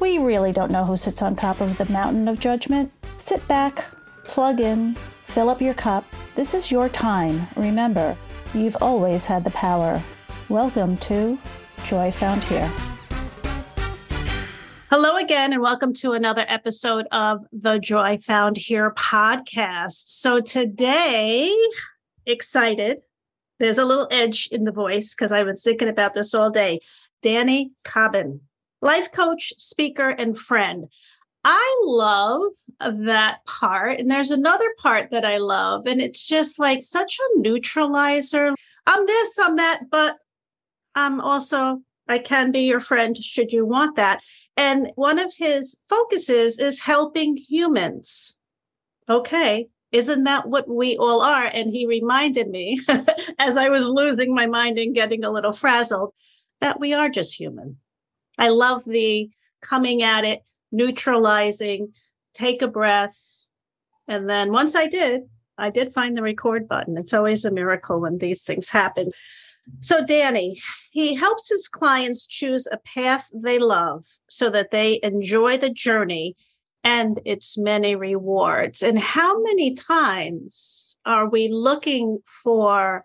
we really don't know who sits on top of the mountain of judgment. Sit back, plug in, fill up your cup. This is your time. Remember, you've always had the power. Welcome to Joy Found Here. Hello again, and welcome to another episode of the Joy Found Here podcast. So, today, excited. There's a little edge in the voice because I've been thinking about this all day. Danny Cobbin life coach, speaker, and friend. I love that part. And there's another part that I love, and it's just like such a neutralizer. I'm this, I'm that, but I'm also, I can be your friend should you want that. And one of his focuses is helping humans. Okay, isn't that what we all are? And he reminded me as I was losing my mind and getting a little frazzled that we are just human. I love the coming at it, neutralizing, take a breath. And then once I did, I did find the record button. It's always a miracle when these things happen. So, Danny, he helps his clients choose a path they love so that they enjoy the journey and its many rewards. And how many times are we looking for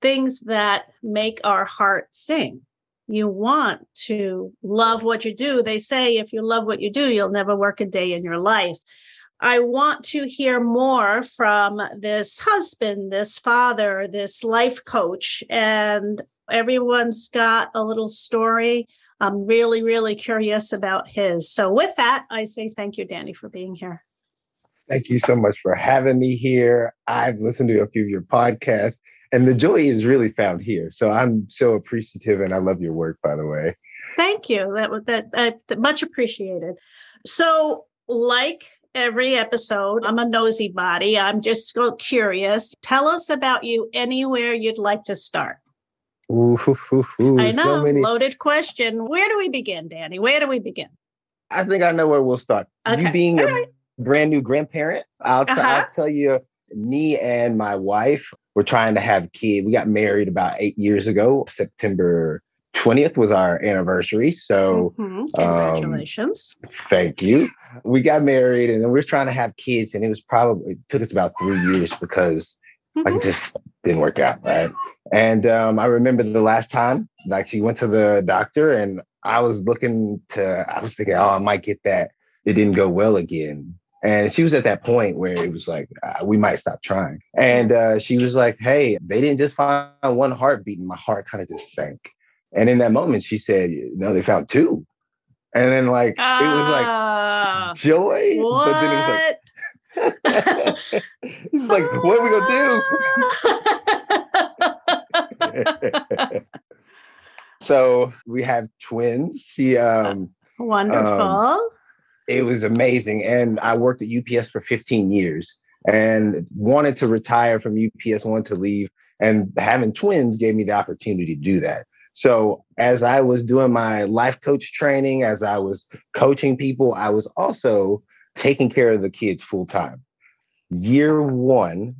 things that make our heart sing? You want to love what you do. They say if you love what you do, you'll never work a day in your life. I want to hear more from this husband, this father, this life coach, and everyone's got a little story. I'm really, really curious about his. So, with that, I say thank you, Danny, for being here. Thank you so much for having me here. I've listened to a few of your podcasts and the joy is really found here. So I'm so appreciative, and I love your work, by the way. Thank you. That was that uh, much appreciated. So, like every episode, I'm a nosy body. I'm just so curious. Tell us about you anywhere you'd like to start. Ooh, ooh, ooh, I know, so many... loaded question. Where do we begin, Danny? Where do we begin? I think I know where we'll start. Okay. You being All a right. brand new grandparent, I'll, t- uh-huh. I'll tell you, me and my wife we're trying to have kids. We got married about eight years ago. September 20th was our anniversary. So, mm-hmm. congratulations. Um, thank you. We got married and then we were trying to have kids, and it was probably, it took us about three years because mm-hmm. like just didn't work out. Right. And um, I remember the last time, like, she went to the doctor, and I was looking to, I was thinking, oh, I might get that. It didn't go well again. And she was at that point where it was like, uh, we might stop trying. And uh, she was like, hey, they didn't just find one heartbeat. And my heart kind of just sank. And in that moment, she said, no, they found two. And then, like, uh, it was like ah. joy. What? But then it was like, it's like, what are we gonna do? so we have twins. She um wonderful. Um, it was amazing. And I worked at UPS for 15 years and wanted to retire from UPS, wanted to leave. And having twins gave me the opportunity to do that. So as I was doing my life coach training, as I was coaching people, I was also taking care of the kids full time. Year one,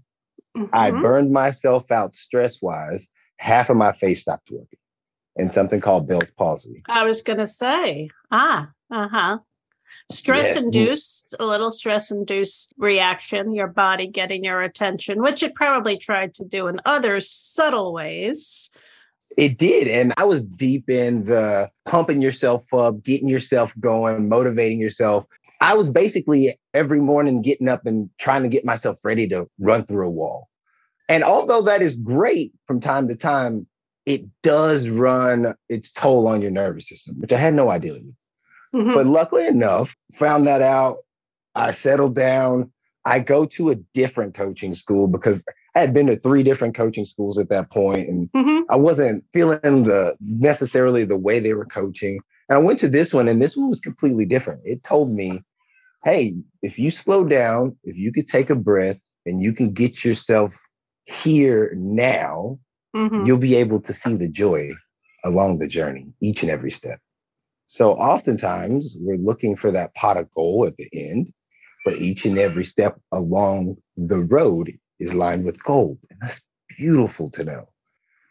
mm-hmm. I burned myself out stress wise. Half of my face stopped working and something called Bell's palsy. I was going to say, ah, uh huh stress induced a little stress induced reaction your body getting your attention which it probably tried to do in other subtle ways. It did and i was deep in the pumping yourself up getting yourself going motivating yourself. I was basically every morning getting up and trying to get myself ready to run through a wall. And although that is great from time to time, it does run its toll on your nervous system, which I had no idea. Mm-hmm. But luckily enough, found that out. I settled down. I go to a different coaching school because I had been to three different coaching schools at that point, and mm-hmm. I wasn't feeling the necessarily the way they were coaching. And I went to this one, and this one was completely different. It told me, "Hey, if you slow down, if you could take a breath, and you can get yourself here now, mm-hmm. you'll be able to see the joy along the journey, each and every step." So oftentimes we're looking for that pot of gold at the end, but each and every step along the road is lined with gold. And that's beautiful to know.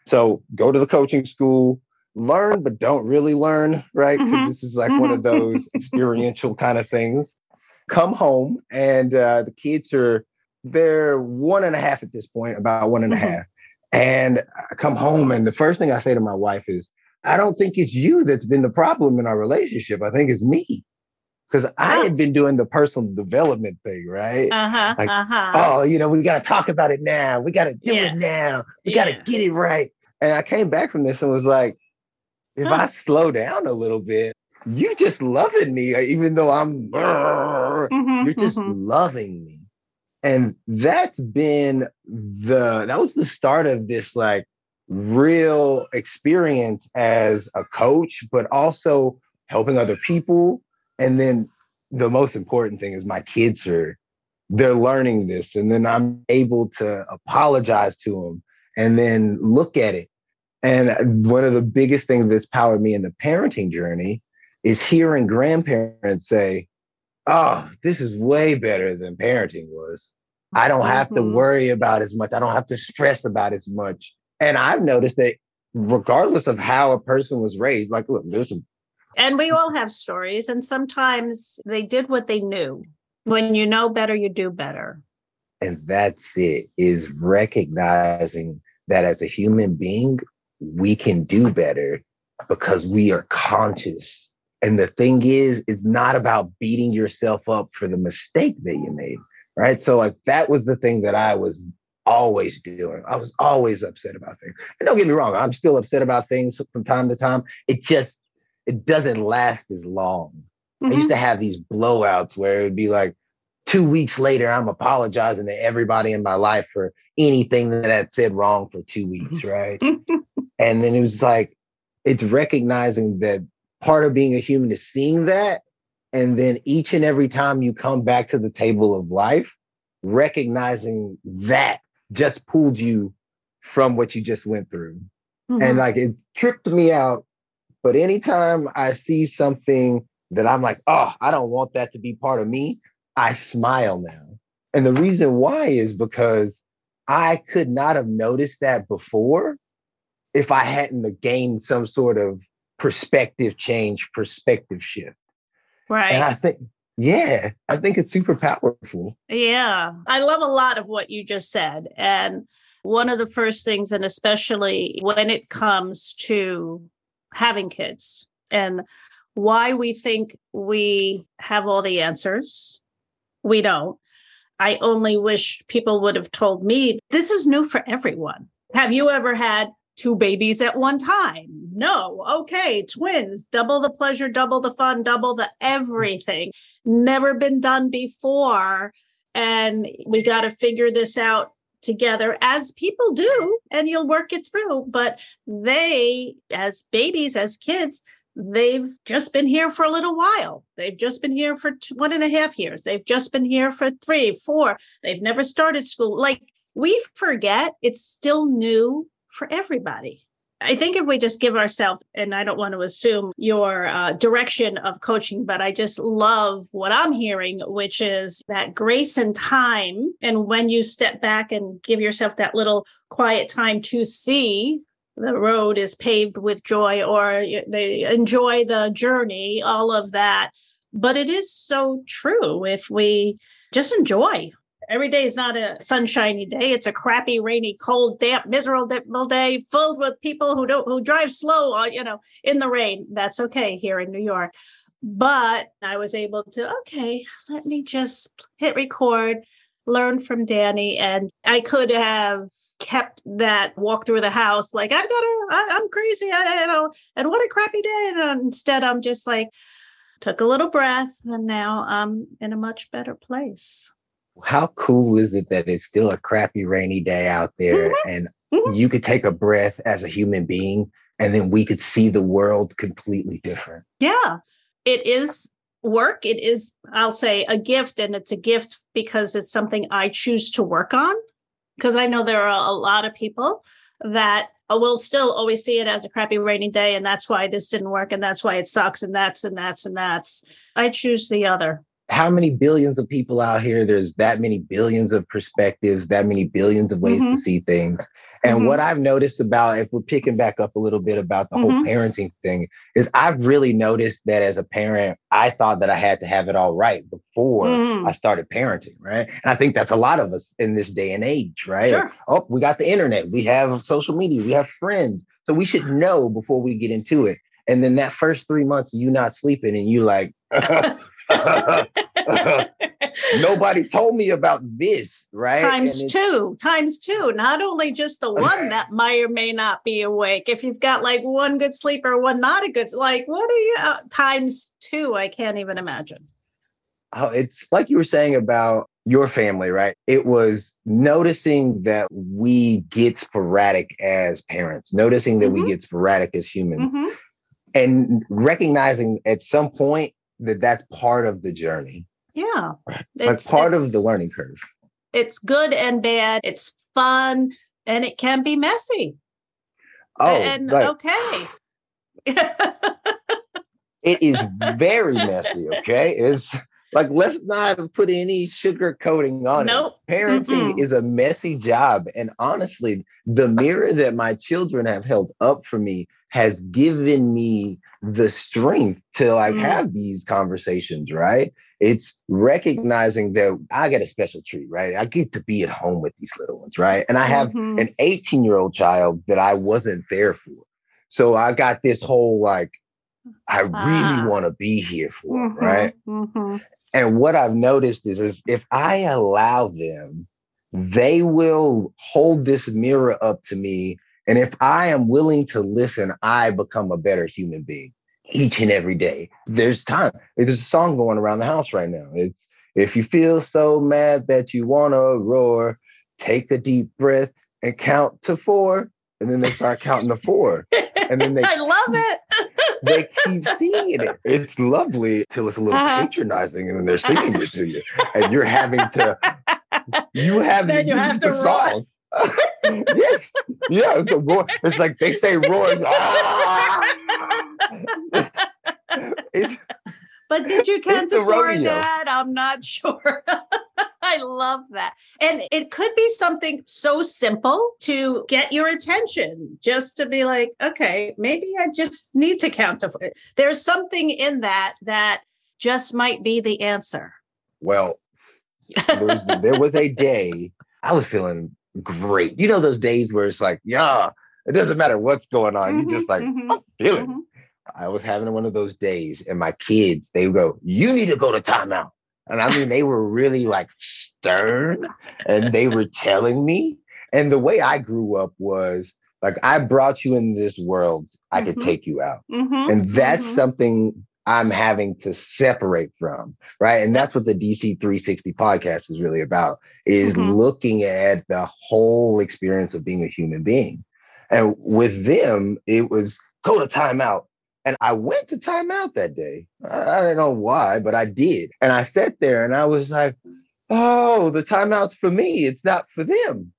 So go to the coaching school, learn, but don't really learn, right? Because mm-hmm. this is like mm-hmm. one of mm-hmm. those experiential kind of things. Come home, and uh, the kids are they're one and a half at this point, about one and mm-hmm. a half. And I come home, and the first thing I say to my wife is, I don't think it's you that's been the problem in our relationship. I think it's me. Because I had been doing the personal development thing, right? Uh-huh. Like, uh-huh. oh, you know, we got to talk about it now. We got to do yeah. it now. We yeah. got to get it right. And I came back from this and was like, if huh. I slow down a little bit, you just loving me, uh, even though I'm, mm-hmm, you're just mm-hmm. loving me. And that's been the, that was the start of this like real experience as a coach, but also helping other people. And then the most important thing is my kids are they're learning this and then i'm able to apologize to them and then look at it and one of the biggest things that's powered me in the parenting journey is hearing grandparents say oh this is way better than parenting was i don't have mm-hmm. to worry about as much i don't have to stress about as much and I've noticed that regardless of how a person was raised, like, look, there's some. And we all have stories, and sometimes they did what they knew. When you know better, you do better. And that's it, is recognizing that as a human being, we can do better because we are conscious. And the thing is, it's not about beating yourself up for the mistake that you made. Right. So, like, that was the thing that I was always doing. I was always upset about things. And don't get me wrong, I'm still upset about things from time to time. It just it doesn't last as long. Mm-hmm. I used mm-hmm. to have these blowouts where it would be like two weeks later, I'm apologizing to everybody in my life for anything that I'd said wrong for two weeks, right? and then it was like it's recognizing that part of being a human is seeing that. And then each and every time you come back to the table of life, recognizing that just pulled you from what you just went through. Mm-hmm. And like it tripped me out. But anytime I see something that I'm like, oh, I don't want that to be part of me, I smile now. And the reason why is because I could not have noticed that before if I hadn't gained some sort of perspective change, perspective shift. Right. And I think yeah, I think it's super powerful. Yeah. I love a lot of what you just said. And one of the first things, and especially when it comes to having kids and why we think we have all the answers, we don't. I only wish people would have told me this is new for everyone. Have you ever had two babies at one time. No, okay, twins, double the pleasure, double the fun, double the everything. Never been done before. And we got to figure this out together as people do, and you'll work it through. But they, as babies, as kids, they've just been here for a little while. They've just been here for two, one and a half years. They've just been here for three, four. They've never started school. Like we forget it's still new for everybody. I think if we just give ourselves, and I don't want to assume your uh, direction of coaching, but I just love what I'm hearing, which is that grace and time. And when you step back and give yourself that little quiet time to see the road is paved with joy or they enjoy the journey, all of that. But it is so true if we just enjoy Every day is not a sunshiny day. It's a crappy, rainy, cold, damp, miserable day filled with people who don't who drive slow, uh, you know, in the rain. That's okay here in New York. But I was able to, okay, let me just hit record, learn from Danny. And I could have kept that walk through the house like I gotta, I, am crazy, I, you know, and what a crappy day. And instead, I'm just like, took a little breath, and now I'm in a much better place. How cool is it that it's still a crappy rainy day out there, mm-hmm. and mm-hmm. you could take a breath as a human being, and then we could see the world completely different. Yeah, it is work. It is, I'll say, a gift, and it's a gift because it's something I choose to work on. Because I know there are a lot of people that will still always see it as a crappy rainy day, and that's why this didn't work, and that's why it sucks, and that's and that's and that's. I choose the other. How many billions of people out here? There's that many billions of perspectives, that many billions of ways mm-hmm. to see things. And mm-hmm. what I've noticed about, if we're picking back up a little bit about the mm-hmm. whole parenting thing, is I've really noticed that as a parent, I thought that I had to have it all right before mm-hmm. I started parenting, right? And I think that's a lot of us in this day and age, right? Sure. oh, we got the internet, we have social media, we have friends. So we should know before we get into it. And then that first three months, you not sleeping and you like, Nobody told me about this, right? Times two, times two. Not only just the one that may or may not be awake. If you've got like one good sleeper, one not a good, like what are you uh, times two? I can't even imagine. Oh, it's like you were saying about your family, right? It was noticing that we get sporadic as parents, noticing that mm-hmm. we get sporadic as humans, mm-hmm. and recognizing at some point that that's part of the journey. Yeah. Like part of the learning curve. It's good and bad. It's fun and it can be messy. Oh, and like, okay. it is very messy, okay? It's like let's not put any sugar coating on nope. it. Parenting mm-hmm. is a messy job. And honestly, the mirror that my children have held up for me has given me the strength to like mm. have these conversations, right? It's recognizing that I get a special treat, right? I get to be at home with these little ones, right? And I have mm-hmm. an 18 year old child that I wasn't there for. So I got this whole like, I really ah. want to be here for, mm-hmm. right? Mm-hmm. And what I've noticed is, is if I allow them, they will hold this mirror up to me and if I am willing to listen, I become a better human being each and every day. There's time. There's a song going around the house right now. It's if you feel so mad that you want to roar, take a deep breath and count to four. And then they start counting to four. And then they I love it. they keep singing it. It's lovely till it's a little uh-huh. patronizing and then they're singing it to you. And you're having to you have then to you use have the song yes, yeah, it's. It's like they say roar. Ah. but did you four that? I'm not sure. I love that. And it could be something so simple to get your attention, just to be like, okay, maybe I just need to count. There's something in that that just might be the answer. Well, there was, there was a day I was feeling great. You know those days where it's like, yeah, it doesn't matter what's going on. Mm-hmm, you just like, mm-hmm, I'm feeling. Mm-hmm. I was having one of those days, and my kids, they go, "You need to go to timeout." And I mean, they were really like stern, and they were telling me. And the way I grew up was like, I brought you in this world, I could mm-hmm. take you out, mm-hmm, and that's mm-hmm. something I'm having to separate from, right? And that's what the DC 360 podcast is really about, is mm-hmm. looking at the whole experience of being a human being. And with them, it was go to timeout. And I went to timeout that day. I, I don't know why, but I did. And I sat there and I was like, oh, the timeout's for me. It's not for them.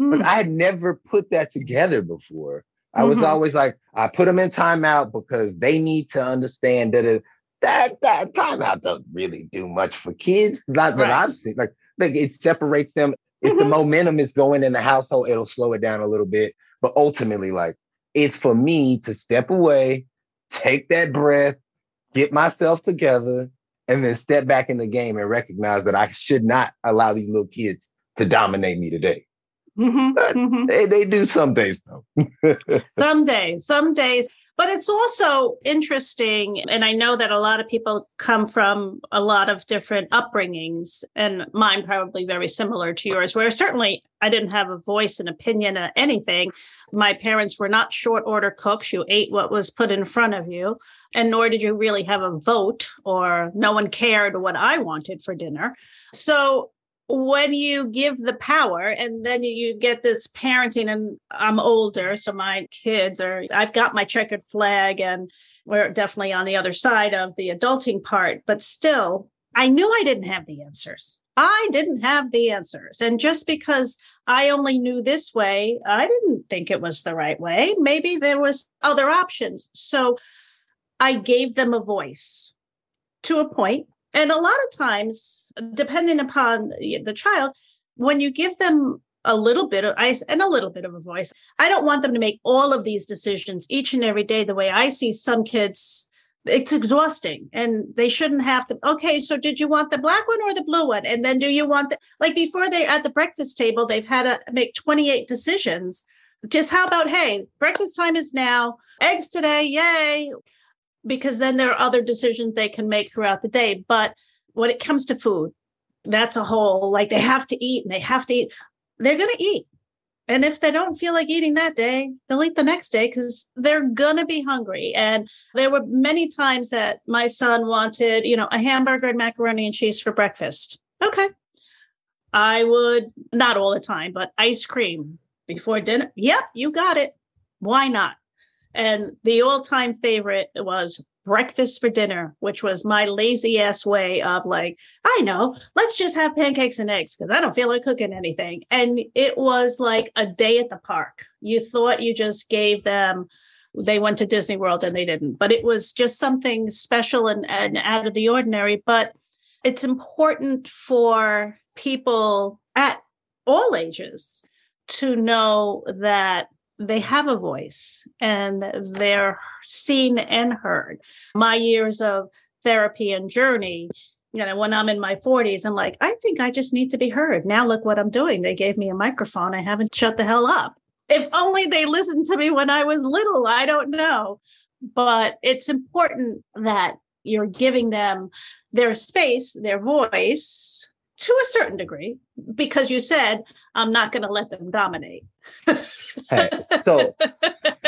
Mm. But I had never put that together before. I was mm-hmm. always like, I put them in timeout because they need to understand that it, that that timeout doesn't really do much for kids. Not that right. I've seen. Like, like it separates them. If mm-hmm. the momentum is going in the household, it'll slow it down a little bit. But ultimately, like it's for me to step away, take that breath, get myself together, and then step back in the game and recognize that I should not allow these little kids to dominate me today. Mm-hmm, mm-hmm. They, they do some days though. some days, some days. But it's also interesting. And I know that a lot of people come from a lot of different upbringings, and mine probably very similar to yours, where certainly I didn't have a voice and opinion or anything. My parents were not short order cooks. You ate what was put in front of you, and nor did you really have a vote, or no one cared what I wanted for dinner. So when you give the power and then you get this parenting and i'm older so my kids are i've got my checkered flag and we're definitely on the other side of the adulting part but still i knew i didn't have the answers. I didn't have the answers and just because i only knew this way i didn't think it was the right way. Maybe there was other options. So i gave them a voice to a point and a lot of times, depending upon the child, when you give them a little bit of ice and a little bit of a voice, I don't want them to make all of these decisions each and every day the way I see some kids. It's exhausting and they shouldn't have to. Okay, so did you want the black one or the blue one? And then do you want the, like before they at the breakfast table, they've had to make 28 decisions. Just how about, hey, breakfast time is now, eggs today, yay because then there are other decisions they can make throughout the day. But when it comes to food, that's a whole like they have to eat and they have to eat. They're going to eat. And if they don't feel like eating that day, they'll eat the next day because they're going to be hungry. And there were many times that my son wanted, you know, a hamburger and macaroni and cheese for breakfast. Okay. I would, not all the time, but ice cream before dinner. Yep, you got it. Why not? And the all time favorite was breakfast for dinner, which was my lazy ass way of like, I know, let's just have pancakes and eggs because I don't feel like cooking anything. And it was like a day at the park. You thought you just gave them, they went to Disney World and they didn't, but it was just something special and, and out of the ordinary. But it's important for people at all ages to know that they have a voice and they're seen and heard. My years of therapy and journey, you know, when I'm in my 40s, I'm like, I think I just need to be heard. Now look what I'm doing. They gave me a microphone. I haven't shut the hell up. If only they listened to me when I was little, I don't know. But it's important that you're giving them their space, their voice to a certain degree, because you said, I'm not going to let them dominate hey, so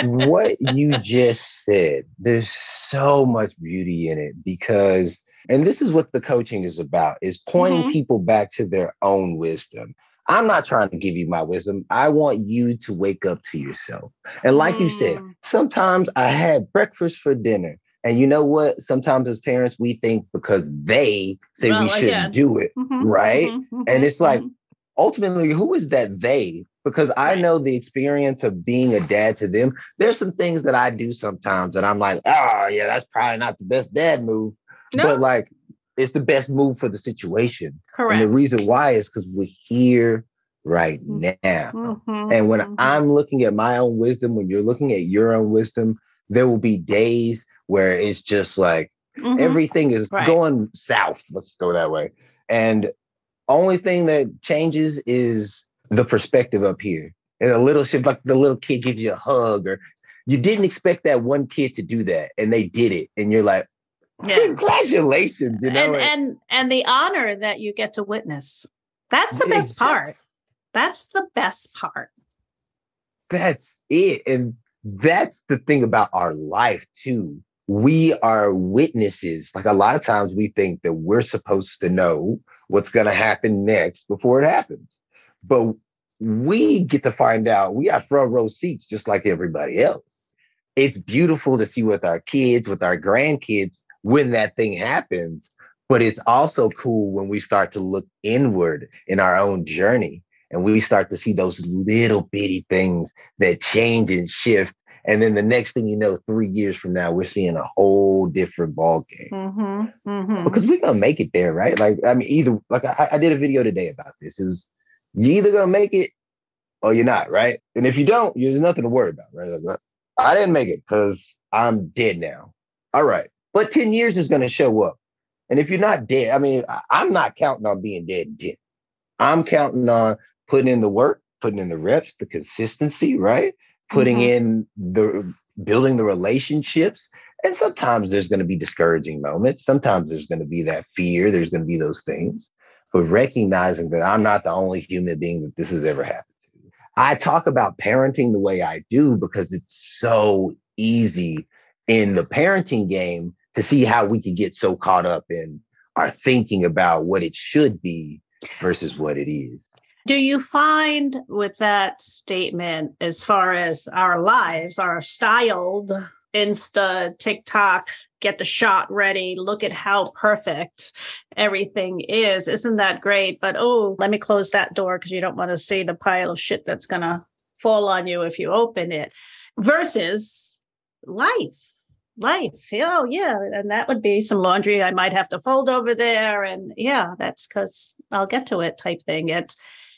what you just said, there's so much beauty in it because, and this is what the coaching is about, is pointing mm-hmm. people back to their own wisdom. I'm not trying to give you my wisdom. I want you to wake up to yourself. And like mm. you said, mm. sometimes I had breakfast for dinner. And you know what? Sometimes as parents, we think because they say well, we shouldn't do it, mm-hmm, right? Mm-hmm, and it's like, mm-hmm. ultimately, who is that they because I know the experience of being a dad to them. There's some things that I do sometimes and I'm like, oh, yeah, that's probably not the best dad move. No. But like, it's the best move for the situation. Correct. And the reason why is because we're here right mm-hmm. now. Mm-hmm. And when mm-hmm. I'm looking at my own wisdom, when you're looking at your own wisdom, there will be days where it's just like mm-hmm. everything is right. going south. Let's go that way. And only thing that changes is the perspective up here. And a little shit like the little kid gives you a hug, or you didn't expect that one kid to do that, and they did it, and you're like, yeah. congratulations, you know. And, and and the honor that you get to witness. That's the best part. That's the best part. That's it. And that's the thing about our life too. We are witnesses. Like a lot of times we think that we're supposed to know what's going to happen next before it happens. But we get to find out we have front row seats just like everybody else. It's beautiful to see with our kids, with our grandkids when that thing happens. But it's also cool when we start to look inward in our own journey and we start to see those little bitty things that change and shift. And then the next thing you know, three years from now, we're seeing a whole different ball game. Mm-hmm, mm-hmm. Because we're gonna make it there, right? Like, I mean, either like I, I did a video today about this. It was you either gonna make it or you're not, right? And if you don't, there's nothing to worry about, right? Like, I didn't make it because I'm dead now. All right. But 10 years is gonna show up. And if you're not dead, I mean, I'm not counting on being dead 10. I'm counting on putting in the work, putting in the reps, the consistency, right? Putting mm-hmm. in the building the relationships. And sometimes there's going to be discouraging moments. Sometimes there's going to be that fear. There's going to be those things. But recognizing that I'm not the only human being that this has ever happened to. I talk about parenting the way I do because it's so easy in the parenting game to see how we can get so caught up in our thinking about what it should be versus what it is. Do you find with that statement, as far as our lives our styled, Insta, TikTok, get the shot ready, look at how perfect everything is? Isn't that great? But oh, let me close that door because you don't want to see the pile of shit that's going to fall on you if you open it versus life life. Oh, yeah. And that would be some laundry I might have to fold over there. And yeah, that's because I'll get to it type thing. It's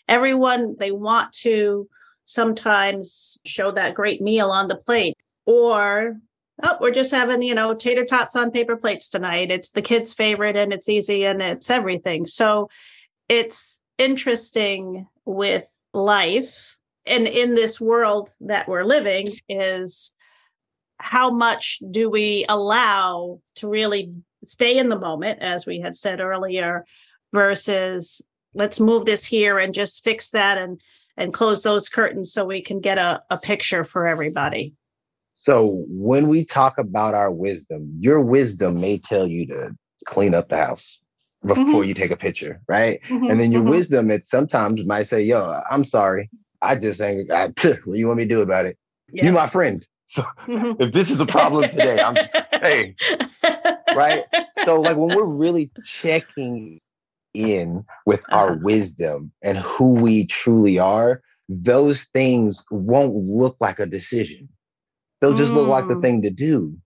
everyone, they want to sometimes show that great meal on the plate or oh we're just having you know tater tots on paper plates tonight it's the kids favorite and it's easy and it's everything so it's interesting with life and in this world that we're living is how much do we allow to really stay in the moment, as we had said earlier, versus let's move this here and just fix that and and close those curtains so we can get a, a picture for everybody. So when we talk about our wisdom, your wisdom may tell you to clean up the house before mm-hmm. you take a picture, right? Mm-hmm. And then your mm-hmm. wisdom, it sometimes might say, "Yo, I'm sorry, I just ain't. I, what do you want me to do about it? Yeah. You my friend. So mm-hmm. if this is a problem today, I'm hey, right? So like when we're really checking in with uh-huh. our wisdom and who we truly are, those things won't look like a decision. They'll just mm. look like the mm. thing to do.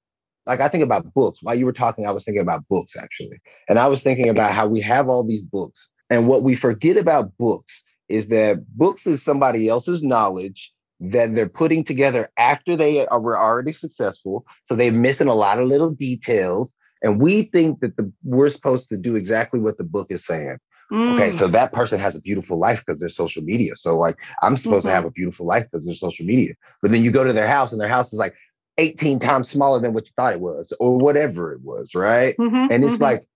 Like I think about books. While you were talking, I was thinking about books actually. And I was thinking about how we have all these books. And what we forget about books is that books is somebody else's knowledge that they're putting together after they are, were already successful. So they're missing a lot of little details. And we think that the, we're supposed to do exactly what the book is saying. Mm. Okay, so that person has a beautiful life because they're social media. So like I'm supposed mm-hmm. to have a beautiful life because they're social media. But then you go to their house and their house is like 18 times smaller than what you thought it was, or whatever it was, right? Mm-hmm, and it's mm-hmm. like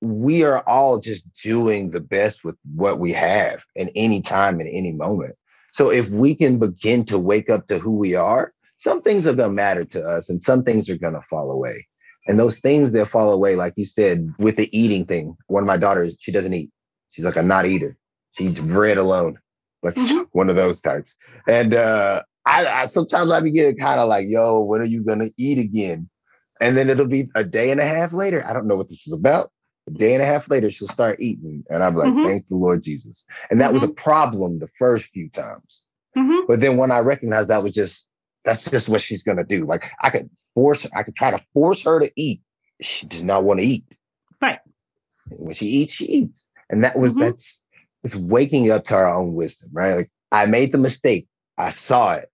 we are all just doing the best with what we have in any time in any moment. So if we can begin to wake up to who we are, some things are going to matter to us and some things are going to fall away. And those things that fall away, like you said, with the eating thing, one of my daughters, she doesn't eat. She's like a not eater. She eats bread alone, like mm-hmm. one of those types. And uh, I, I sometimes I be getting kind of like, yo, when are you going to eat again? And then it'll be a day and a half later. I don't know what this is about. A day and a half later, she'll start eating. And I'm like, mm-hmm. thank the Lord Jesus. And that mm-hmm. was a mm-hmm. problem the first few times. Mm-hmm. But then when I recognized that was just, that's just what she's going to do. Like I could force, I could try to force her to eat. She does not want to eat. Right. When she eats, she eats. And that was, mm-hmm. that's, it's waking up to our own wisdom, right? Like I made the mistake. I saw it.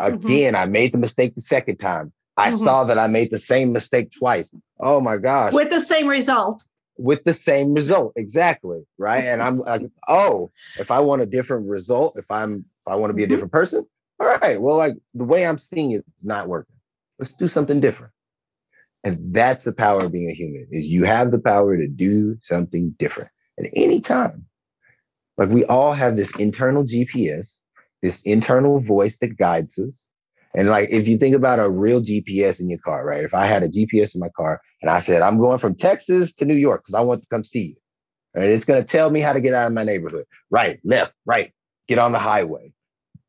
Mm-hmm. Again, I made the mistake the second time. I mm-hmm. saw that I made the same mistake twice. Oh my gosh. With the same result with the same result exactly right and i'm like oh if i want a different result if i'm if i want to be a mm-hmm. different person all right well like the way i'm seeing it, it's not working let's do something different and that's the power of being a human is you have the power to do something different at any time like we all have this internal gps this internal voice that guides us and like if you think about a real GPS in your car, right? If I had a GPS in my car and I said, I'm going from Texas to New York because I want to come see you. Right? It's going to tell me how to get out of my neighborhood. Right, left, right, get on the highway,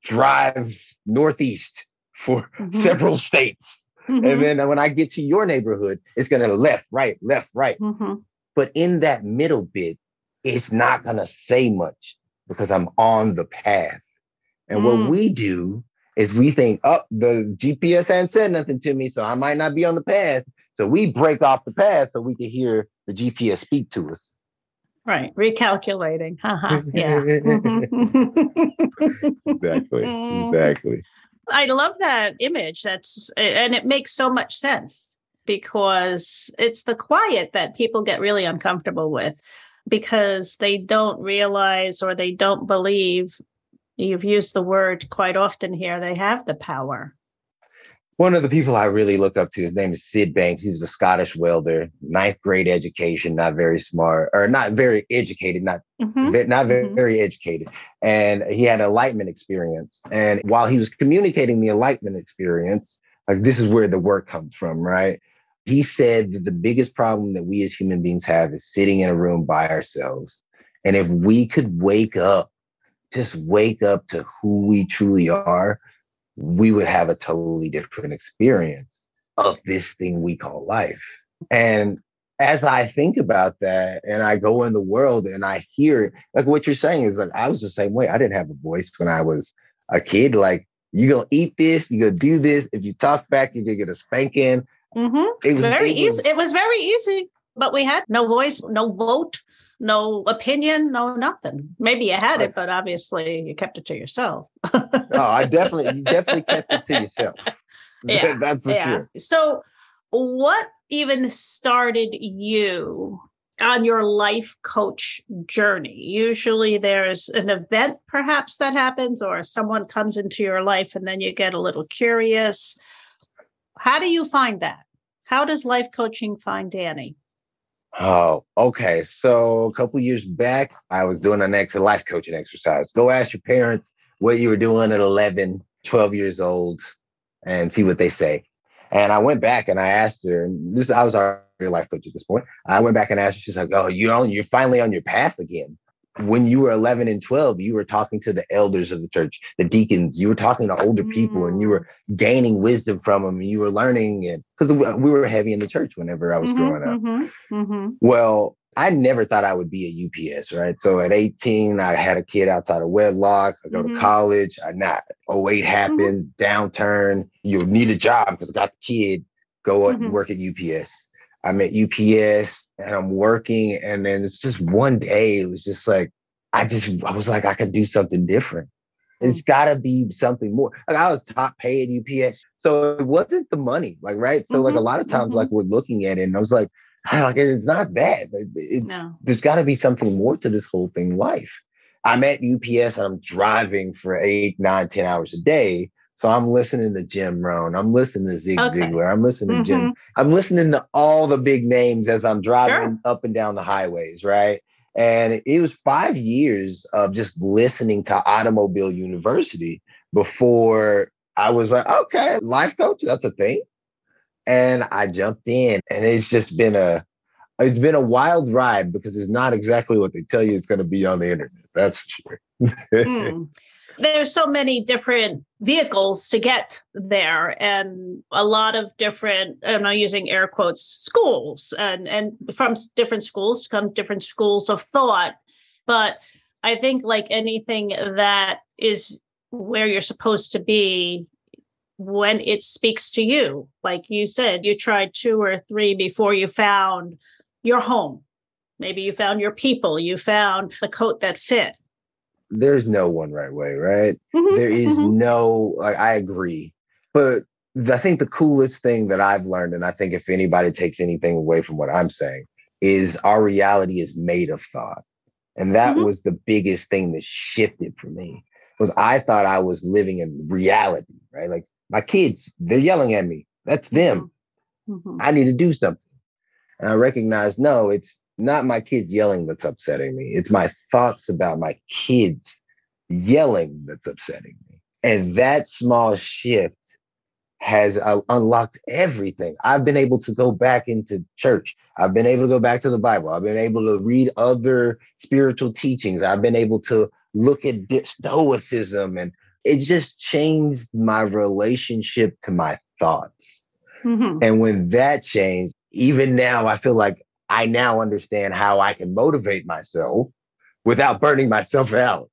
drive northeast for mm-hmm. several states. Mm-hmm. And then when I get to your neighborhood, it's going to left, right, left, right. Mm-hmm. But in that middle bit, it's not going to say much because I'm on the path. And mm. what we do is we think, oh, the GPS hasn't said nothing to me, so I might not be on the path. So we break off the path so we can hear the GPS speak to us. Right, recalculating. Yeah. exactly. Exactly. I love that image. That's and it makes so much sense because it's the quiet that people get really uncomfortable with because they don't realize or they don't believe you've used the word quite often here they have the power one of the people I really look up to, his name is Syd Banks. He was a Scottish welder, ninth grade education, not very smart, or not very educated, not mm-hmm. not very, mm-hmm. very educated. And he had an enlightenment experience. And while he was communicating the enlightenment experience, like this is where the work comes from, right? He said that the biggest problem that we as human beings have is sitting in a room by ourselves. And if we could wake up, just wake up to who we truly are, we would have a totally different experience of this thing we call life. And as I think about that and I go in the world and I hear like what you're saying is like I was the same way. I didn't have a voice when I was a kid. Like, you're gonna eat this, you're gonna do this. If you talk back, you're gonna get a spanking. Mm-hmm. It was very it was, easy. It was very easy, but we had no voice, no vote, no opinion, no nothing. Maybe you had it, but obviously you kept it to yourself. oh, I definitely, you definitely kept it to yourself. Yeah, that's for yeah. sure. So, what even started you on your life coach journey? Usually, there's an event perhaps that happens, or someone comes into your life, and then you get a little curious. How do you find that? How does life coaching find Danny? Oh, okay. So a couple years back, I was doing an extra life coaching exercise. Go ask your parents what you were doing at 11, 12 years old and see what they say. And I went back and I asked her, and this I was our life coach at this point. I went back and asked her, she's like, Oh, you know, you're finally on your path again when you were 11 and 12 you were talking to the elders of the church the deacons you were talking to older people and you were mm. gaining wisdom from them you were learning and because we were heavy in the church whenever i was mm-hmm, growing up mm-hmm, mm-hmm. well i never thought i would be a ups right so at 18 i had a kid outside of wedlock i go to mm-hmm. college i not 08 mm-hmm. happens downturn you need a job because i got the kid go mm-hmm. work at ups I'm at UPS and I'm working. And then it's just one day, it was just like, I just, I was like, I could do something different. It's got to be something more. Like I was top paid UPS. So it wasn't the money, like, right? So, mm-hmm, like, a lot of times, mm-hmm. like, we're looking at it and I was like, like it's not that. It, no. There's got to be something more to this whole thing, life. I'm at UPS and I'm driving for eight, nine, ten hours a day. So I'm listening to Jim Rohn. I'm listening to Zig okay. Ziglar. I'm listening to mm-hmm. Jim. I'm listening to all the big names as I'm driving sure. up and down the highways, right? And it was five years of just listening to Automobile University before I was like, okay, life coach, that's a thing. And I jumped in, and it's just been a it's been a wild ride because it's not exactly what they tell you it's going to be on the internet. That's for sure. mm there's so many different vehicles to get there and a lot of different i'm not using air quotes schools and and from different schools comes different schools of thought. But i think like anything that is where you're supposed to be when it speaks to you like you said you tried two or three before you found your home. Maybe you found your people you found the coat that fit there's no one right way, right? Mm-hmm, there is mm-hmm. no, like, I agree. But I think the coolest thing that I've learned, and I think if anybody takes anything away from what I'm saying, is our reality is made of thought. And that mm-hmm. was the biggest thing that shifted for me was I thought I was living in reality, right? Like my kids, they're yelling at me. That's them. Mm-hmm. Mm-hmm. I need to do something. And I recognize, no, it's not my kids yelling that's upsetting me. It's my thoughts about my kids yelling that's upsetting me. And that small shift has uh, unlocked everything. I've been able to go back into church. I've been able to go back to the Bible. I've been able to read other spiritual teachings. I've been able to look at stoicism and it just changed my relationship to my thoughts. Mm-hmm. And when that changed, even now I feel like I now understand how I can motivate myself without burning myself out.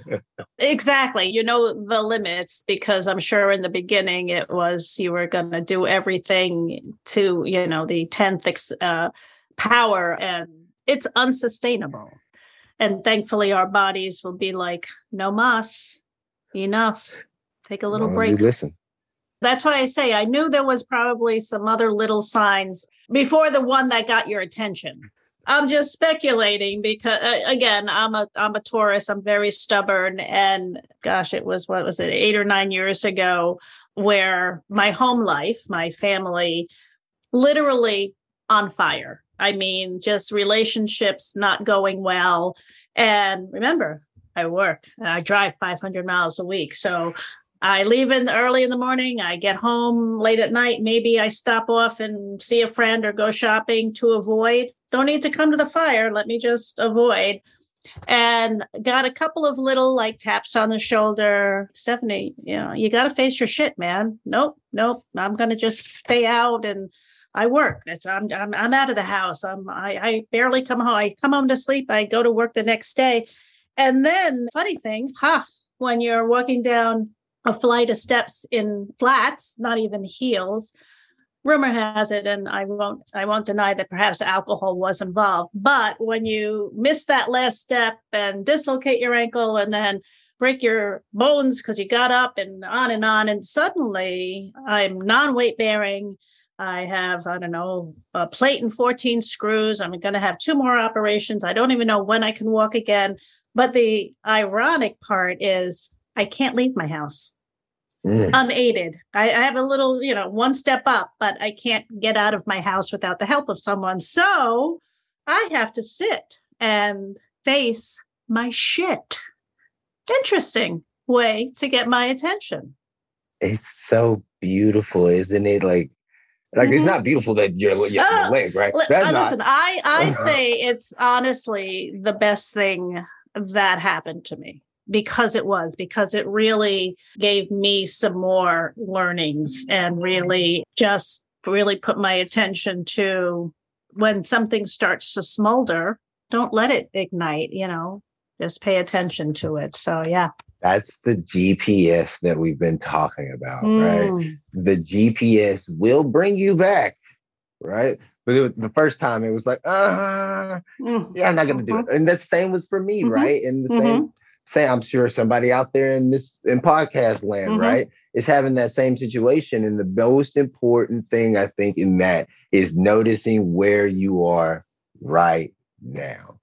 exactly. You know the limits because I'm sure in the beginning it was you were going to do everything to, you know, the 10th uh, power and it's unsustainable. And thankfully our bodies will be like, no mas, enough. Take a little break. Listen. That's why I say I knew there was probably some other little signs before the one that got your attention. I'm just speculating because uh, again, I'm a I'm a Taurus. I'm very stubborn, and gosh, it was what was it eight or nine years ago. where my home life, my family, literally on fire. I mean, just relationships not going well. And remember, I work, and I drive 500 miles a week. So I leave in early in the morning. I get home late at night. Maybe I stop off and see a friend or go shopping to avoid. Don't need to come to the fire. Let me just avoid. And got a couple of little like taps on the shoulder. Stephanie, you know, you got to face your shit, man. Nope, nope. I'm going to just stay out and I work. It's I'm, I'm I'm out of the house. I'm I, I barely come home. I come home to sleep. I go to work the next day. And then funny thing, huh, when you're walking down a flight of steps in flats, not even heels, rumor has it, and I won't I won't deny that perhaps alcohol was involved. But when you miss that last step and dislocate your ankle and then break your bones because you got up and on and on, and suddenly I'm non-weight bearing I have, I don't know, a plate and 14 screws. I'm going to have two more operations. I don't even know when I can walk again. But the ironic part is I can't leave my house mm. unaided. I, I have a little, you know, one step up, but I can't get out of my house without the help of someone. So I have to sit and face my shit. Interesting way to get my attention. It's so beautiful, isn't it? Like like mm-hmm. it's not beautiful that you're, you're uh, leg, right? That's uh, listen, not, I I uh-huh. say it's honestly the best thing that happened to me because it was because it really gave me some more learnings and really just really put my attention to when something starts to smolder don't let it ignite you know just pay attention to it so yeah that's the GPS that we've been talking about, mm. right? The GPS will bring you back, right? But was, the first time it was like, uh, mm. yeah, I'm not gonna do it. Mm-hmm. And the same was for me, mm-hmm. right? And the mm-hmm. same, same, I'm sure somebody out there in this in podcast land, mm-hmm. right, is having that same situation. And the most important thing I think in that is noticing where you are right now.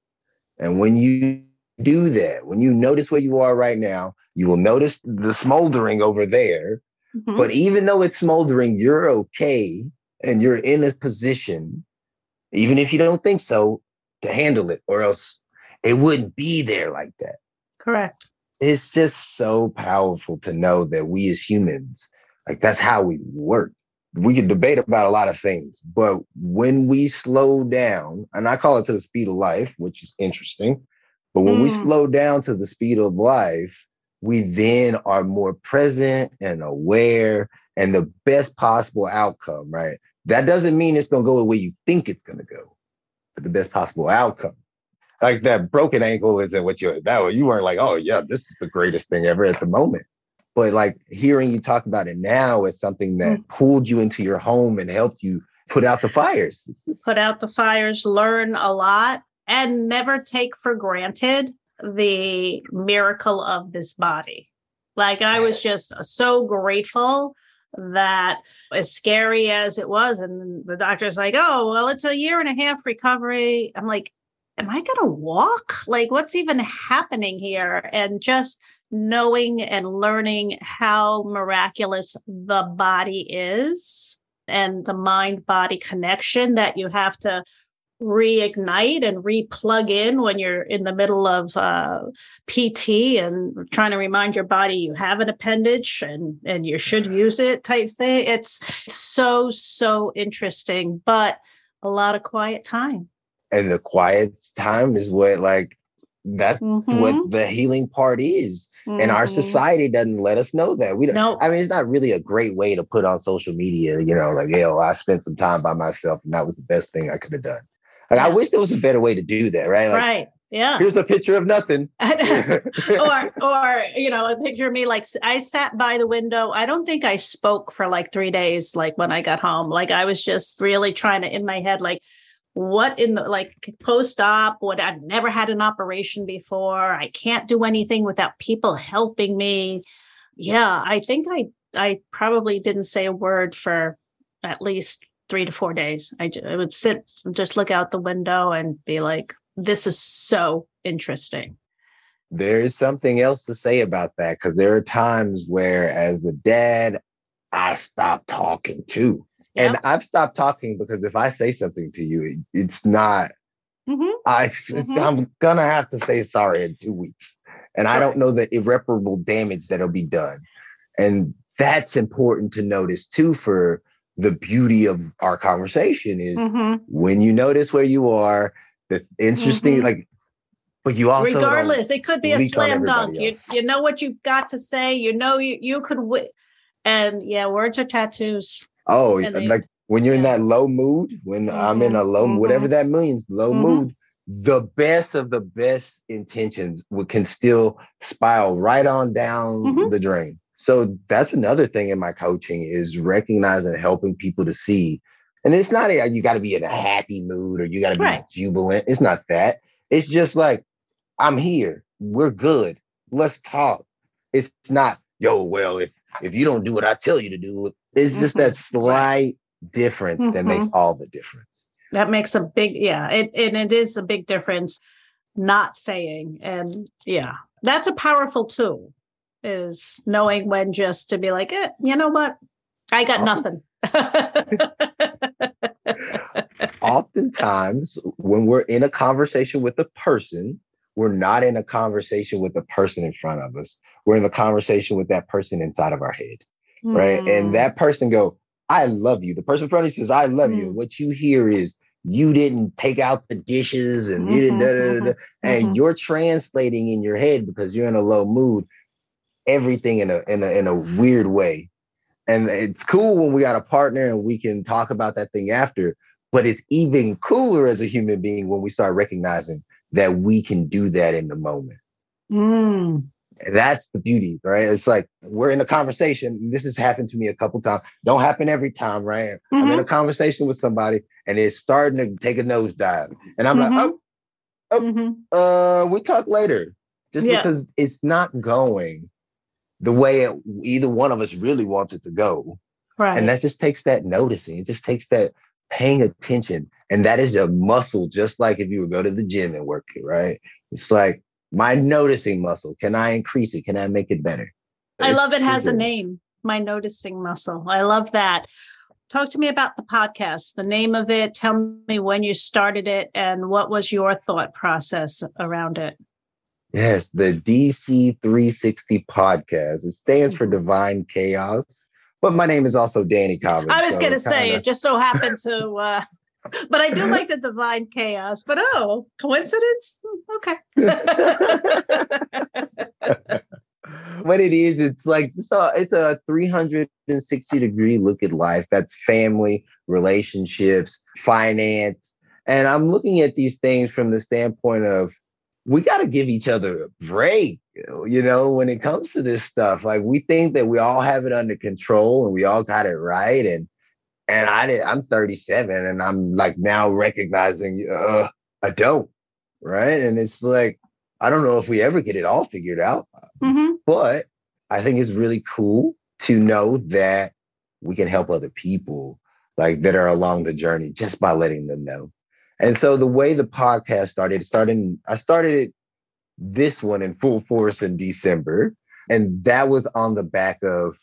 And when you do that, when you notice where you are right now, you will notice the smoldering over there. Mm-hmm. But even though it's smoldering, you're okay and you're in a position, even if you don't think so, to handle it, or else it wouldn't be there like that. Correct. It's just so powerful to know that we as humans, like that's how we work. We can debate about a lot of things, but when we slow down, and I call it to the speed of life, which is interesting, but when mm. we slow down to the speed of life, we then are more present and aware and the best possible outcome, right? That doesn't mean it's going to go the way you think it's going to go, but the best possible outcome. Like that broken ankle isn't what you that you weren't like, oh yeah, this is the greatest thing ever at the moment. But like hearing you talk about it now is something that mm. pulled you into your home and helped you put out the fires. Put out the fires, learn a lot and never take for granted the miracle of this body. Like I was just so grateful that as scary as it was, and the doctor's like, oh, well, it's a year and a half recovery. I'm like, am I going to walk? Like, what's even happening here? And just knowing and learning how miraculous the body is and the mind body connection that you have to reignite and replug in when you're in the middle of uh, PT and trying to remind your body you have an appendage and and you should use it type thing. It's so so interesting, but a lot of quiet time. And the quiet time is what like that's mm-hmm. what the healing part is. Mm-hmm. And our mm-hmm. society doesn't let us know that. We don't nope. I mean, it's not really a great way to put on social media, you know, like, yo, I spent some time by myself and that was the best thing I could have done. Like I wish there was a better way to do that, right? Like, right. Yeah. Here's a picture of nothing. or or you know, a picture of me like I sat by the window. I don't think I spoke for like 3 days like when I got home. Like I was just really trying to in my head like what in the like post-op what I've never had an operation before. I can't do anything without people helping me. Yeah, I think I I probably didn't say a word for at least three to four days. I, I would sit and just look out the window and be like, this is so interesting. There is something else to say about that because there are times where, as a dad, I stop talking too. Yep. And I've stopped talking because if I say something to you, it, it's not, Mhm. I, it's- Mhm. I'm gonna have to say sorry in two weeks. And I don't know the irreparable damage that'll be done. And that's important to notice too for the beauty of our conversation is Mhm. when you notice where you are, the interesting, Mhm. like, but you also regardless it could be a slam dunk you, you know what you've got to say you know you, you could wi- and yeah words are tattoos Oh, they- like when you're in that low mood, when I'm in a low, Mhm, whatever that means, low Mhm. mood, the best of the best intentions can still spiral right on down Mhm. the drain. So that's another thing in my coaching is recognizing, helping people to see. And it's not a, you got to be in a happy mood or you got to be Right. jubilant. It's not that. It's just like, I'm here. We're good. Let's talk. It's not, yo, well, if if you don't do what I tell you to do, it's just that slight difference that makes Mhm. all the difference. that makes a big yeah it and it is a big difference not saying and yeah that's a powerful tool is knowing when just to be like eh, you know what i got nothing Oftentimes, when we're in a conversation with a person, we're not in a conversation with the person in front of us. We're in the conversation with that person inside of our head, right? Mm, And that person go, "I love you." The person in front of you says, "I love you." Mm. What you hear is, "You didn't take out the dishes," and you didn't. Da, da, da, da. And mhm. you're translating in your head because you're in a low mood, everything in a in a in a weird way. And it's cool when we got a partner and we can talk about that thing after. But it's even cooler as a human being when we start recognizing that we can do that in the moment. Mm, that's the beauty, right? It's like we're in a conversation. This has happened to me a couple times. Don't happen every time, right? I'm in mhm, a conversation with somebody and it's starting to take a nosedive. And I'm Mhm. like, oh, mhm. uh, we talk later. Just Yeah. because it's not going the way it, either one of us really wants it to go. right And that just takes that noticing. It just takes that paying attention. And that is a muscle, just like if you would go to the gym and work it, right? It's like my noticing muscle. Can I increase it? Can I make it better? I love it has a name, my noticing muscle. I love that. Talk to me about the podcast, the name of it. Tell me when you started it and what was your thought process around it. Yes, the DC 360 podcast. It stands Mm-hmm. for Divine Chaos. But my name is also Danny Collins. I was so going to say it just so happened to, uh, but I do like the divine chaos. But oh, coincidence? Hmm, Okay. what it is, it's like it's a, it's a 360 degree look at life. That's family, relationships, finance. And I'm looking at these things from the standpoint of we got to give each other a break, you know, when it comes to this stuff. Like we think that we all have it under control and we all got it right. And and I did, I'm 37 and I'm like now recognizing uh I don't. Right. And it's like, I don't know if we ever get it all figured out, Mhm. but I think it's really cool to know that we can help other people like that are along the journey just by letting them know. And so the way the podcast started, starting I started it this one in full force in December. And that was on the back of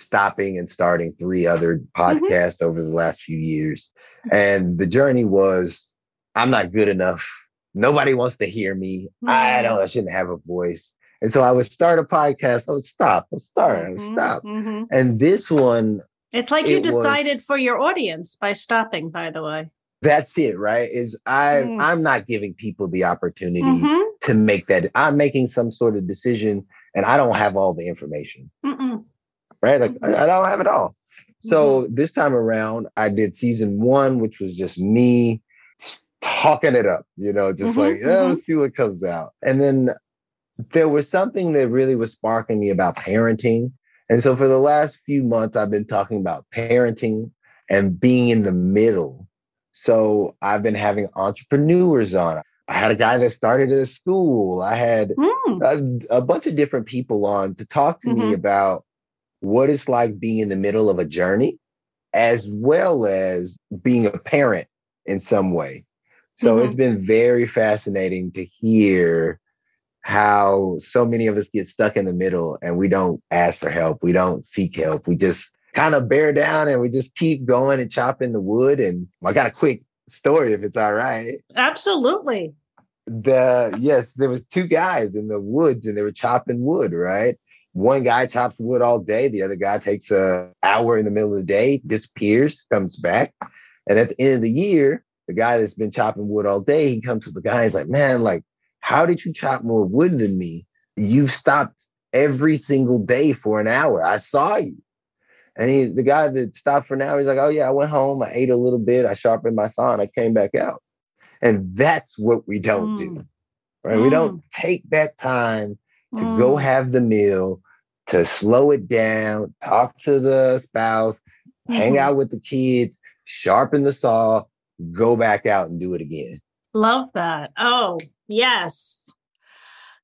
stopping and starting three other podcasts over the last few years. And the journey was I'm not good enough. Nobody wants to hear me. I don't, I shouldn't have a voice. And so I would start a podcast. I would stop. I would start. I would Mhm, stop. mhm. And this one, It's like you It was- decided for your audience by stopping, by the way. that's it, right? Is I Mm. I'm not giving people the opportunity to make that. I'm making some sort of decision and I don't have all the information. mm-mm. Right? Like I, I don't have it all. So Mm-hmm. this time around, I did season one, which was just me talking it up, you know, just Mhm, like, oh, let's see what comes out. And then there was something that really was sparking me about parenting. And so for the last few months, I've been talking about parenting and being in the middle. So I've been having entrepreneurs on. I had a guy that started a school. I had Mm, a, a bunch of different people on to talk to me Mhm. about what it's like being in the middle of a journey, as well as being a parent in some way. So Mhm. it's been very fascinating to hear how so many of us get stuck in the middle and we don't ask for help. We don't seek help. We just kind of bear down and we just keep going and chopping the wood. And I got a quick story if it's all right. Absolutely. The yes, there was two guys in the woods and they were chopping wood, right? One guy chops wood all day, the other guy takes a hour in the middle of the day, disappears, comes back. And at the end of the year, the guy that's been chopping wood all day, he comes to the guy, he's like, Man, like, how did you chop more wood than me? You've stopped every single day for an hour. I saw you. And he, the guy that stopped for an hour, he's like, oh yeah, I went home, I ate a little bit, I sharpened my saw, and I came back out. And that's what we don't mm. do, right? Mm. We don't mm. take that time to mm. go have the meal, to slow it down, talk to the spouse, mm-hmm. hang out with the kids, sharpen the saw, go back out and do it again. Love that. Oh, yes.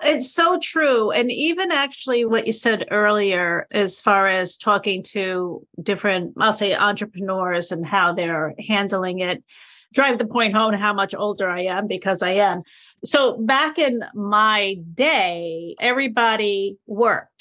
It's so true. And even actually, what you said earlier, as far as talking to different, I'll say entrepreneurs and how they're handling it, drive the point home how much older I am because I am. So back in my day, everybody worked.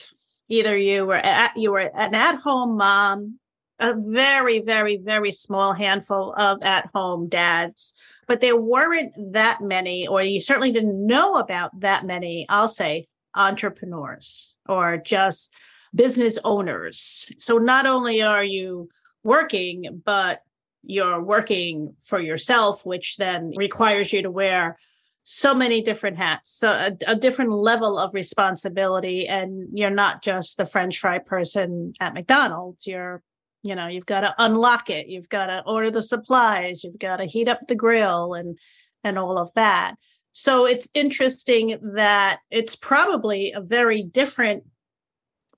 Either you were at, you were an at-home mom, a very, very, very small handful of at-home dads but there weren't that many, or you certainly didn't know about that many, I'll say, entrepreneurs or just business owners. So not only are you working, but you're working for yourself, which then requires you to wear so many different hats, so a, a, different level of responsibility. And you're not just the French fry person at McDonald's, you're you know you've got to unlock it. You've got to order the supplies. You've got to heat up the grill and and all of that. So it's interesting that it's probably a very different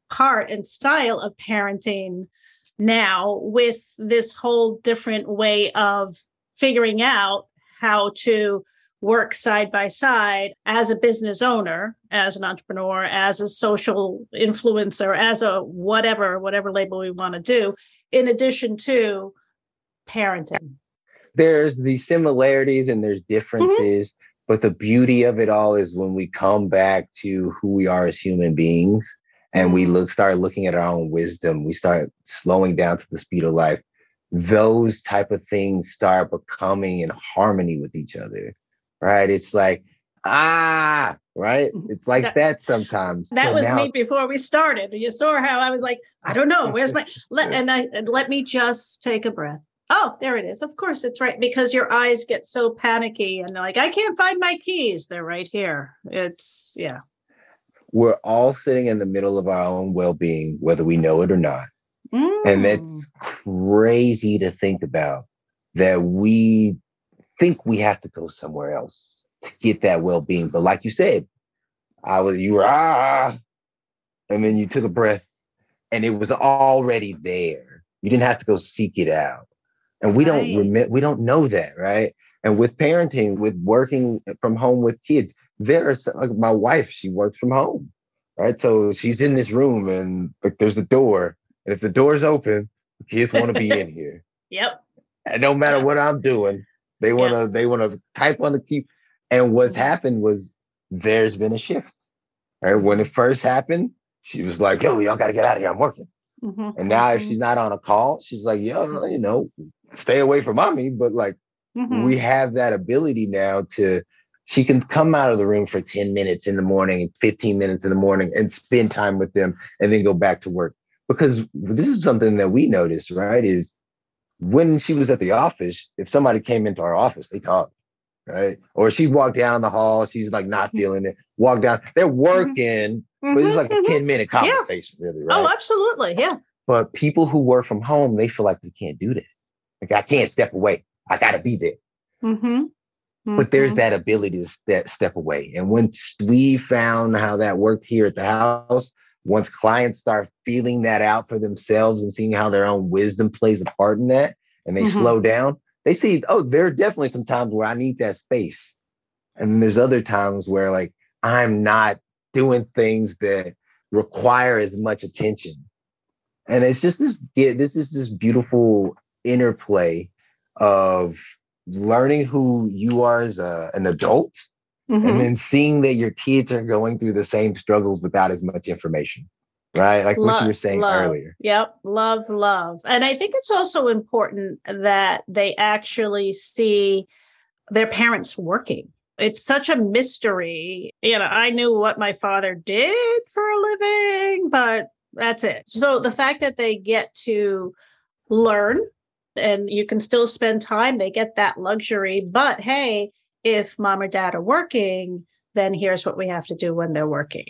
part and style of parenting now with this whole different way of figuring out how to work side by side as a business owner, as an entrepreneur, as a social influencer, as a whatever, whatever label we want to do, in addition to parenting. There's the similarities and there's mm-hmm. differences, mm-hmm. but the beauty of it all is when we come back to who we are as human beings and we mm-hmm. look start looking at our own wisdom, we start slowing down to the speed of life. Those type of things start becoming in harmony with each other right? It's like, ah, right? Mm-hmm. It's like that, that sometimes. That so was now, me before we started. You saw how I was like, I don't know, where's my let and I let me just take a breath. Oh, there it is. Of course, it's right because your eyes get so panicky and like, I can't find my keys. They're right here. It's yeah. We're all sitting in the middle of our own well-being, whether we know it or not. Mm. And it's crazy to think about that we think we have to go somewhere else to get that well-being. But like you said, I was you were ah, and then you took a breath, and it was already there. You didn't have to go seek it out. And we right. don't remember, we don't know that, right? And with parenting, with working from home with kids, there are like my wife, she works from home, right? So she's in this room and like there's a door. And if the door's open, the kids want to be in here. Yep. And no matter what I'm doing, they want to yeah. they want to type on the key. And what's happened was there's been a shift. Right when it first happened, she was like, "Yo, y'all got to get out of here. I'm working." Mm-hmm. And now, if mm-hmm. she's not on a call, she's like, "Yo, you know, stay away from mommy." But like, mm-hmm. we have that ability now to. She can come out of the room for 10 minutes in the morning, 15 minutes in the morning, and spend time with them and then go back to work. Because this is something that we notice, right? Is when she was at the office, if somebody came into our office, they talked, right? Or she walked down the hall, she's like not mm-hmm. feeling it. Walk down, they're mm-hmm. working, mm-hmm. but it's like a mm-hmm. 10 minute conversation, yeah. really, right? Oh, absolutely. Yeah. But people who work from home, they feel like they can't do that. Like I can't step away. I gotta be there. Mm-hmm. But there's mm-hmm. that ability to step step away. And once we found how that worked here at the house, once clients start feeling that out for themselves and seeing how their own wisdom plays a part in that and they mm-hmm. slow down, they see, oh, there are definitely some times where I need that space. And there's other times where like I'm not doing things that require as much attention. And it's just this yeah, this is this beautiful interplay of learning who you are as a, an adult mm-hmm. and then seeing that your kids are going through the same struggles without as much information. right? Like what you were saying love. earlier. Yep, love, love. And I think it's also important that they actually see their parents working. It's such a mystery. You know, I knew what my father did for a living, but that's it. So the fact that they get to learn and you can still spend time, they get that luxury. But hey, if mom or dad are working, then here's what we have to do when they're working.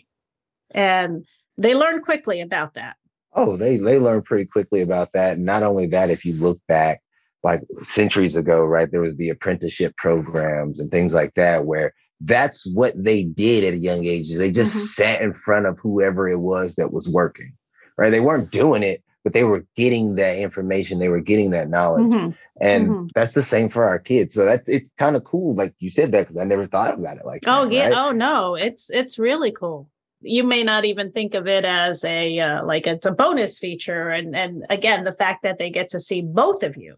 And they learn quickly about that. Oh, they they learn pretty quickly about that. And not only that, if you look back like centuries ago, right, there was the apprenticeship programs and things like that where that's what they did at a young age. They just mm-hmm. sat in front of whoever it was that was working. Right. They weren't doing it, but they were getting that information, they were getting that knowledge. Mm-hmm. And mm-hmm. that's the same for our kids. So that's it's kind of cool. Like you said that because I never thought about it like oh that, yeah. Right? Oh no, it's it's really cool you may not even think of it as a uh, like it's a bonus feature and and again the fact that they get to see both of you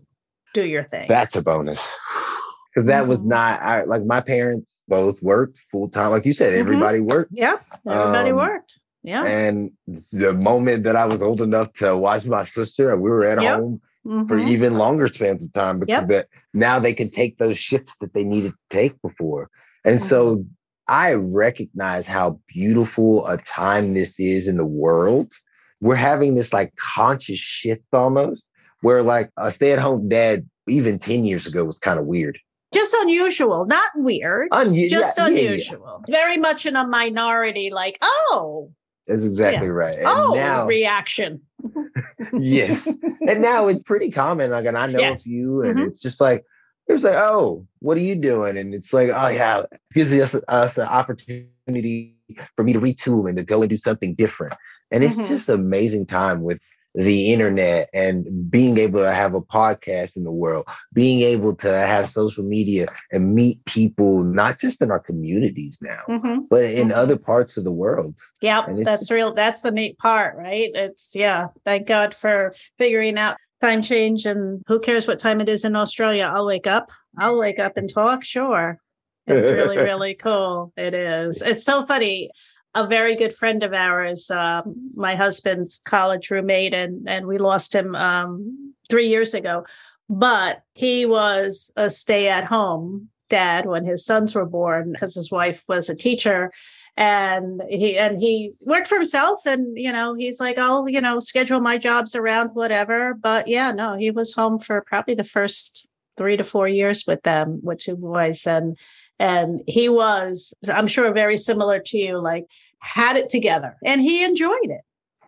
do your thing that's a bonus because that mm-hmm. was not I, like my parents both worked full time like you said mm-hmm. everybody worked yeah everybody um, worked yeah and the moment that i was old enough to watch my sister we were at yep. home mm-hmm. for even longer spans of time because yep. that now they can take those shifts that they needed to take before and so mm-hmm. I recognize how beautiful a time this is in the world. We're having this like conscious shift almost where like a stay at home dad, even 10 years ago, was kind of weird. Just unusual, not weird. just yeah, unusual. Yeah, yeah. Very much in a minority, like, oh. That's exactly right. And oh, now, reaction. yes. And now it's pretty common. Like, and I know yes. a few, and mm-hmm. it's just like, it was like, oh, what are you doing? And it's like, oh yeah, it gives us, us an opportunity for me to retool and to go and do something different. And it's mm-hmm. just amazing time with the internet and being able to have a podcast in the world, being able to have social media and meet people, not just in our communities now, mm-hmm. but in mm-hmm. other parts of the world. Yeah, that's real. That's the neat part, right? It's, yeah, thank God for figuring out time change and who cares what time it is in Australia? I'll wake up. I'll wake up and talk. Sure. It's really, really cool. It is. It's so funny. A very good friend of ours, um, my husband's college roommate, and and we lost him um, three years ago. But he was a stay-at-home dad when his sons were born because his wife was a teacher and he and he worked for himself and you know he's like i'll you know schedule my jobs around whatever but yeah no he was home for probably the first three to four years with them with two boys and and he was i'm sure very similar to you like had it together and he enjoyed it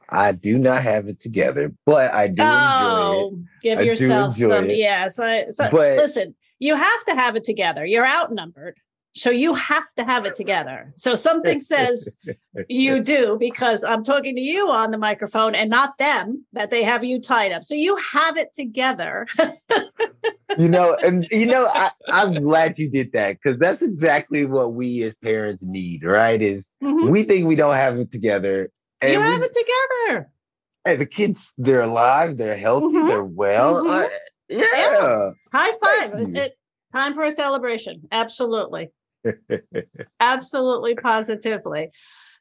I do not have it together, but I do oh, enjoy it. Oh give I yourself some, it. yeah. So, so but, listen, you have to have it together. You're outnumbered. So you have to have it together. So something says you do because I'm talking to you on the microphone and not them that they have you tied up. So you have it together. you know, and you know, I, am glad you did that because that's exactly what we as parents need, right? Is mm-hmm. we think we don't have it together. And you have we, it together. Hey, the kids, they're alive, they're healthy, mm-hmm. they're well. Mm-hmm. Uh, yeah. yeah. High five. It, time for a celebration. Absolutely. Absolutely, positively.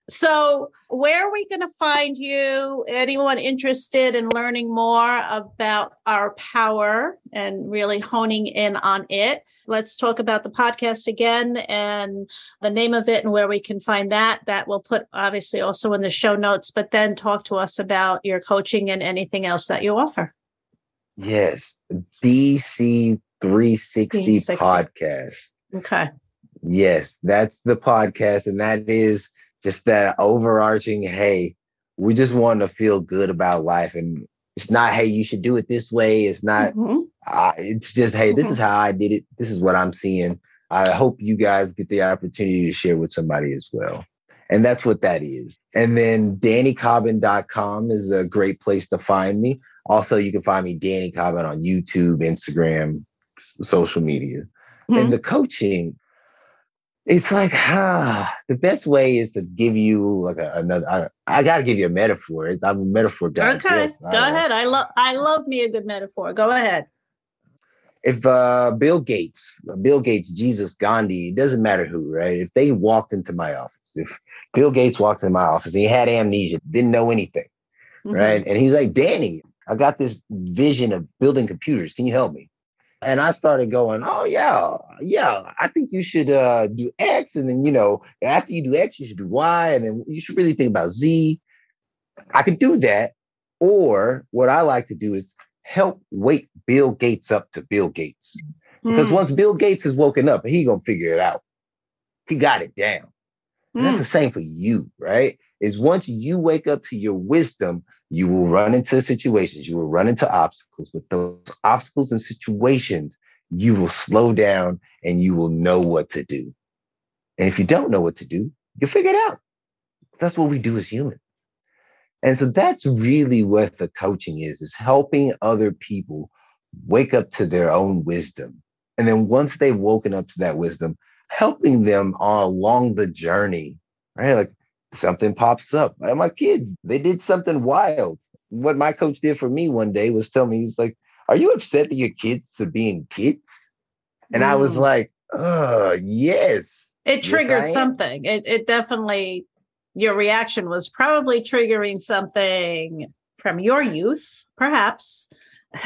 So, where are we going to find you? Anyone interested in learning more about our power and really honing in on it? Let's talk about the podcast again and the name of it and where we can find that. That we'll put obviously also in the show notes, but then talk to us about your coaching and anything else that you offer. Yes, DC 360, 360. podcast. Okay. Yes, that's the podcast. And that is just that overarching, hey, we just want to feel good about life. And it's not, hey, you should do it this way. It's not, mm-hmm. uh, it's just, hey, this mm-hmm. is how I did it. This is what I'm seeing. I hope you guys get the opportunity to share with somebody as well. And that's what that is. And then DannyCobbin.com is a great place to find me. Also, you can find me Danny Cobbin on YouTube, Instagram, social media. Mm-hmm. And the coaching, it's like ah, the best way is to give you like a, another. I, I got to give you a metaphor. I'm a metaphor guy. Okay, yes, go I, ahead. I love I love me a good metaphor. Go ahead. If uh, Bill Gates, Bill Gates, Jesus, Gandhi, it doesn't matter who, right? If they walked into my office if Bill Gates walked in my office and he had amnesia, didn't know anything, mm-hmm. right? And he's like, Danny, I got this vision of building computers. Can you help me? And I started going, oh yeah, yeah. I think you should uh, do X, and then you know, after you do X, you should do Y, and then you should really think about Z. I could do that, or what I like to do is help wake Bill Gates up to Bill Gates, because mm. once Bill Gates has woken up, he gonna figure it out. He got it down. Mm. that's the same for you, right? Is once you wake up to your wisdom, you will run into situations, you will run into obstacles. With those obstacles and situations, you will slow down and you will know what to do. And if you don't know what to do, you figure it out. That's what we do as humans. And so that's really what the coaching is, is helping other people wake up to their own wisdom. And then once they've woken up to that wisdom, helping them along the journey, right? Like something pops up. My kids, they did something wild. What my coach did for me one day was tell me, he was like, Are you upset that your kids are being kids? And mm. I was mm. like, Oh, yes. It triggered yes, something. It, it definitely, your reaction was probably triggering something from your youth, perhaps.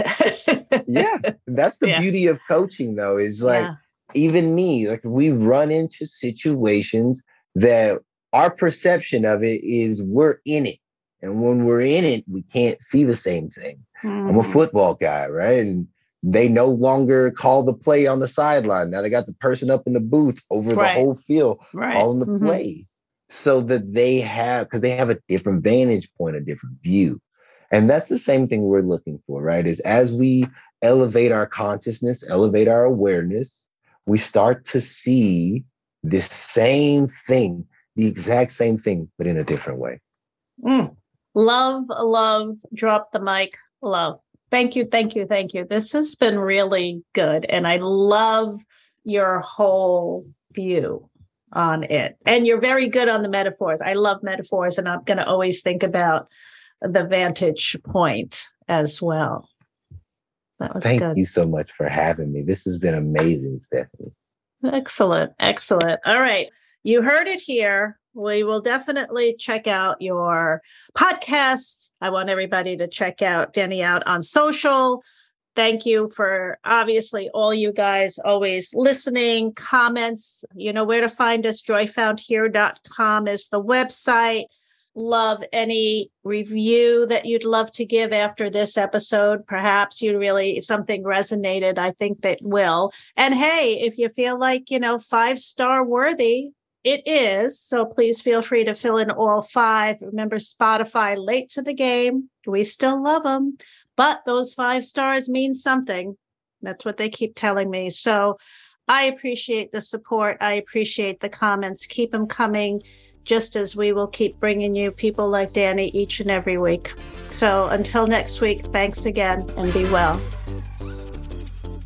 yeah. That's the yeah. beauty of coaching, though, is like, yeah. even me, like we run into situations that our perception of it is we're in it. And when we're in it, we can't see the same thing. Mm. I'm a hmm. football guy, right? And they no longer call the play on the sideline. Now they got the person up in the booth over right. the whole field right. calling the mm-hmm. play so that they have, because they have a different vantage point, a different view. And that's the same thing we're looking for, right? Is as we elevate our consciousness, elevate our awareness, we start to see this same thing the exact same thing, but in a different way. Mm. Love, love, drop the mic, love. Thank you, thank you, thank you. This has been really good. And I love your whole view on it. And you're very good on the metaphors. I love metaphors, and I'm going to always think about the vantage point as well. That was Thank good. you so much for having me. This has been amazing, Stephanie. Excellent. Excellent. All right. You heard it here. We will definitely check out your podcast. I want everybody to check out Danny out on social. Thank you for obviously all you guys always listening, comments. You know where to find us. Joyfoundhere.com is the website. Love any review that you'd love to give after this episode. Perhaps you really something resonated. I think that will. And hey, if you feel like, you know, five star worthy, it is. So please feel free to fill in all five. Remember, Spotify late to the game. We still love them, but those five stars mean something. That's what they keep telling me. So I appreciate the support. I appreciate the comments. Keep them coming, just as we will keep bringing you people like Danny each and every week. So until next week, thanks again and be well.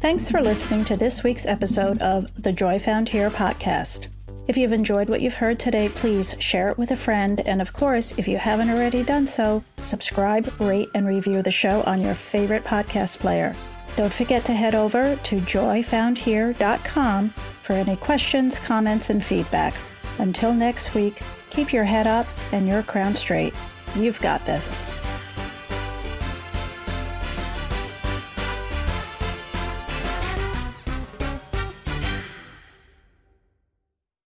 Thanks for listening to this week's episode of the Joy Found Here podcast. If you've enjoyed what you've heard today, please share it with a friend. And of course, if you haven't already done so, subscribe, rate, and review the show on your favorite podcast player. Don't forget to head over to joyfoundhere.com for any questions, comments, and feedback. Until next week, keep your head up and your crown straight. You've got this.